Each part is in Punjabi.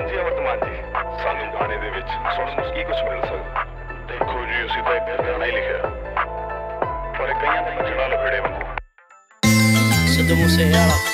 ਹਾਂਜੀ ਵਰਤਮਾਨ ਜੀ। ਸਾਨੂੰ ਗਾਣੇ ਦੇ ਵਿੱਚ ਸੁਣਨ ਨੂੰ ਕੀ ਕੁਝ ਮਿਲ ਸਕਦਾ? ਦੇਖੋ ਜੀ ਅਸੀਂ ਤਾਂ ਇੱਕ ਗਾਣਾ ਹੀ ਲਿਖਿਆ। ਪਰ ਕਈਆਂ ਦਾ ਜੜਾ ਲਫੜੇ ਵਾਂਗੂ। ਸਿੱਧੂ ਮੂਸੇ ਵਾਲਾ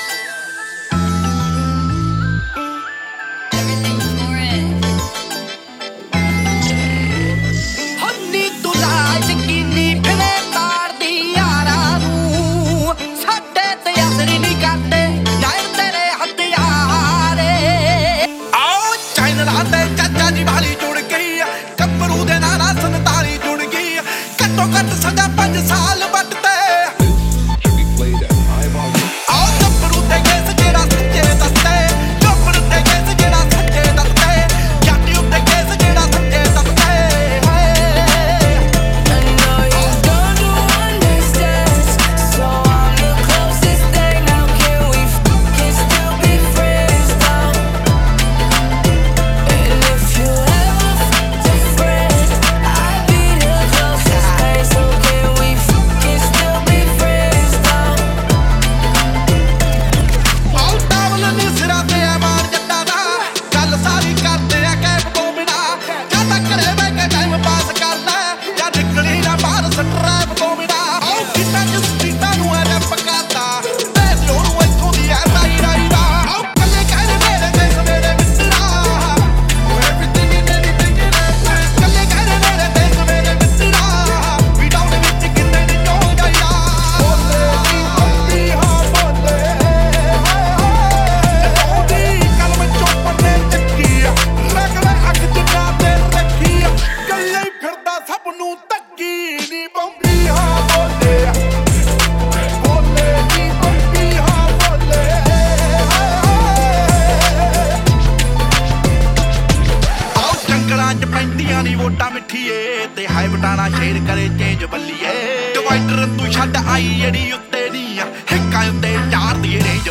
ਵੋਟਾਂ 'ਚ ਪੈਂਦੀਆਂ ਨਹੀਂ ਵੋਟਾਂ ਮਿੱਠੀਏ, ਤੇ ਹਾਈ ਬਟਾਣਾ ਸ਼ੇਰ ਕਰੇ ਚੇਂਜ ਬੱਲੀਏ। ਡਿਵਾਈਡਰ ਤੂੰ ਛੱਡ ਆਈ ਜਿਹੜੀ ਉੱਤੇ ਨਹੀਂ ਆ, ਹਿੱਕਾਂ ਉੱਤੇ ਚਾਰ ਦੀ ਰੇਂਜ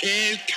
que